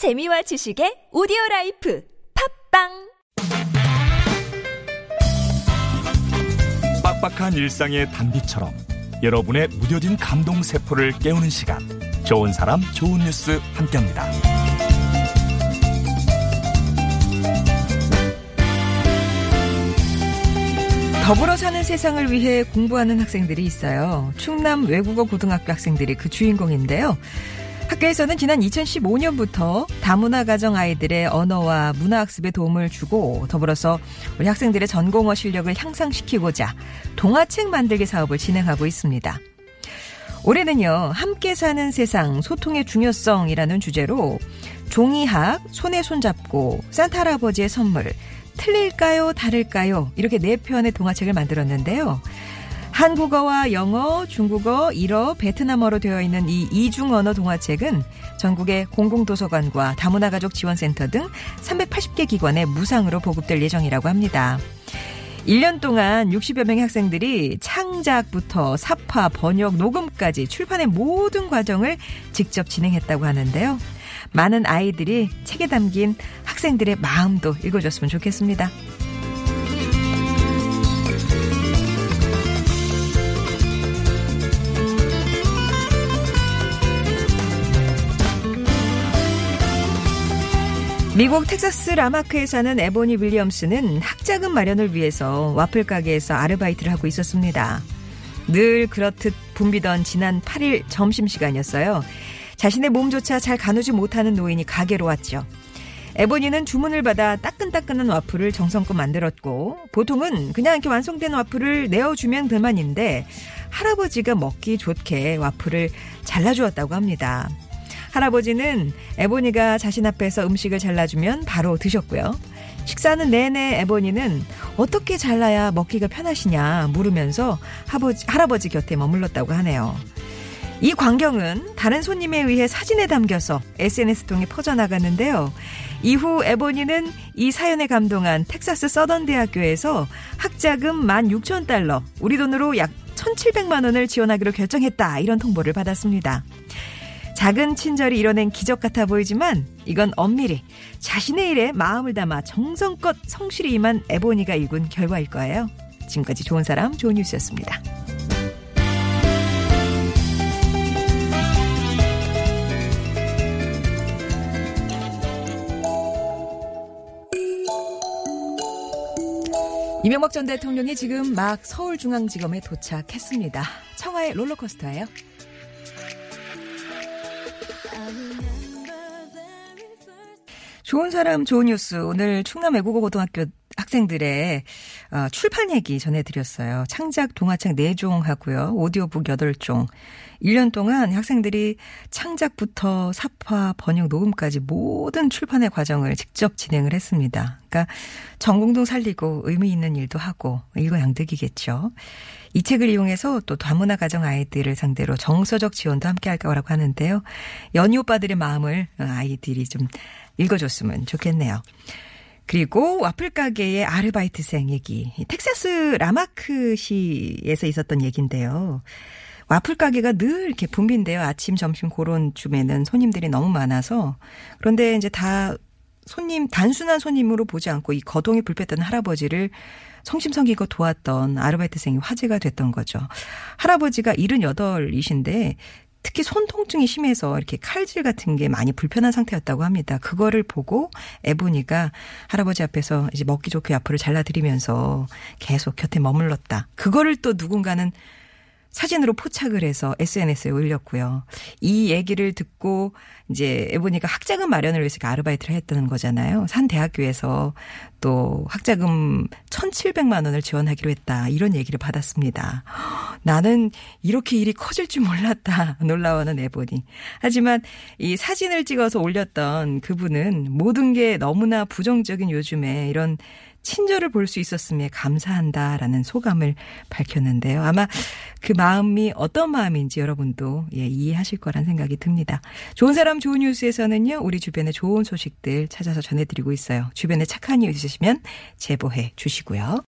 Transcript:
재미와 지식의 오디오 라이프 팟빵 빡빡한 일상의 단비처럼 여러분의 무뎌진 감동 세포를 깨우는 시간 좋은 사람 좋은 뉴스 함께합니다. 더불어 사는 세상을 위해 공부하는 학생들이 있어요. 충남 외국어 고등학교 학생들이 그 주인공인데요. 학교에서는 지난 2015년부터 다문화 가정 아이들의 언어와 문화 학습에 도움을 주고 더불어서 우리 학생들의 전공어 실력을 향상시키고자 동화책 만들기 사업을 진행하고 있습니다. 올해는요, 함께 사는 세상, 소통의 중요성이라는 주제로 종이학, 손에 손잡고, 산타 할아버지의 선물, 틀릴까요, 다를까요? 이렇게 네 편의 동화책을 만들었는데요. 한국어와 영어, 중국어, 일어, 베트남어로 되어 있는 이 이중 언어 동화책은 전국의 공공도서관과 다문화 가족 지원센터 등 380개 기관에 무상으로 보급될 예정이라고 합니다. 1년 동안 60여 명의 학생들이 창작부터 삽화, 번역, 녹음까지 출판의 모든 과정을 직접 진행했다고 하는데요. 많은 아이들이 책에 담긴 학생들의 마음도 읽어줬으면 좋겠습니다. 미국 텍사스 라마크에 사는 에보니 윌리엄스는 학자금 마련을 위해서 와플 가게에서 아르바이트를 하고 있었습니다. 늘 그렇듯 붐비던 지난 8일 점심시간이었어요. 자신의 몸조차 잘 가누지 못하는 노인이 가게로 왔죠. 에보니는 주문을 받아 따끈따끈한 와플을 정성껏 만들었고 보통은 그냥 이렇게 완성된 와플을 내어주면 그만인데 할아버지가 먹기 좋게 와플을 잘라주었다고 합니다. 할아버지는 에보니가 자신 앞에서 음식을 잘라주면 바로 드셨고요. 식사는 내내 에보니는 어떻게 잘라야 먹기가 편하시냐 물으면서 할아버지, 할아버지 곁에 머물렀다고 하네요. 이 광경은 다른 손님에 의해 사진에 담겨서 SNS 통해 퍼져나갔는데요. 이후 에보니는 이 사연에 감동한 텍사스 서던 대학교에서 학자금 16,000달러, 우리 돈으로 약 1,700만 원을 지원하기로 결정했다. 이런 통보를 받았습니다. 작은 친절이 이뤄낸 기적 같아 보이지만 이건 엄밀히 자신의 일에 마음을 담아 정성껏 성실히 임한 에보니가 일군 결과일 거예요. 지금까지 좋은 사람 좋은 뉴스였습니다. 이명박 전 대통령이 지금 막 서울중앙지검에 도착했습니다. 청하의 롤러코스터예요. 좋은 사람 좋은 뉴스. 오늘 충남 외국어 고등학교 학생들의 어, 출판 얘기 전해드렸어요. 창작 동화책 4종 하고요. 오디오북 8종. 1년 동안 학생들이 창작부터 삽화, 번역, 녹음까지 모든 출판의 과정을 직접 진행을 했습니다. 그러니까 전공도 살리고 의미 있는 일도 하고 일거양득이겠죠. 이 책을 이용해서 또 다문화 가정 아이들을 상대로 정서적 지원도 함께 할 거라고 하는데요. 연희 오빠들의 마음을 아이들이 좀 읽어줬으면 좋겠네요. 그리고 와플 가게의 아르바이트생 얘기. 텍사스 라마크시에서 있었던 얘기인데요. 와플 가게가 늘 이렇게 붐빈데요. 아침, 점심 그런 쯤에는 손님들이 너무 많아서. 그런데 이제 다 손님, 단순한 손님으로 보지 않고 이 거동이 불편했던 할아버지를 성심성의껏 도왔던 아르바이트생이 화제가 됐던 거죠. 할아버지가 78이신데 특히 손 통증이 심해서 이렇게 칼질 같은 게 많이 불편한 상태였다고 합니다. 그거를 보고 에보니가 할아버지 앞에서 이제 먹기 좋게 앞으로 잘라드리면서 계속 곁에 머물렀다. 그거를 또 누군가는 사진으로 포착을 해서 SNS에 올렸고요. 이 얘기를 듣고 이제 에보니가 학자금 마련을 위해서 아르바이트를 했다는 거잖아요. 산 대학교에서 또 학자금 1,700만 원을 지원하기로 했다. 이런 얘기를 받았습니다. 나는 이렇게 일이 커질 줄 몰랐다. 놀라워하는 에보니. 하지만 이 사진을 찍어서 올렸던 그분은 모든 게 너무나 부정적인 요즘에 이런 친절을 볼 수 있었음에 감사한다라는 소감을 밝혔는데요. 아마 그 마음이 어떤 마음인지 여러분도 예, 이해하실 거란 생각이 듭니다. 좋은 사람 좋은 뉴스에서는요. 우리 주변에 좋은 소식들 찾아서 전해드리고 있어요. 주변에 착한 이웃 있으시면 제보해 주시고요.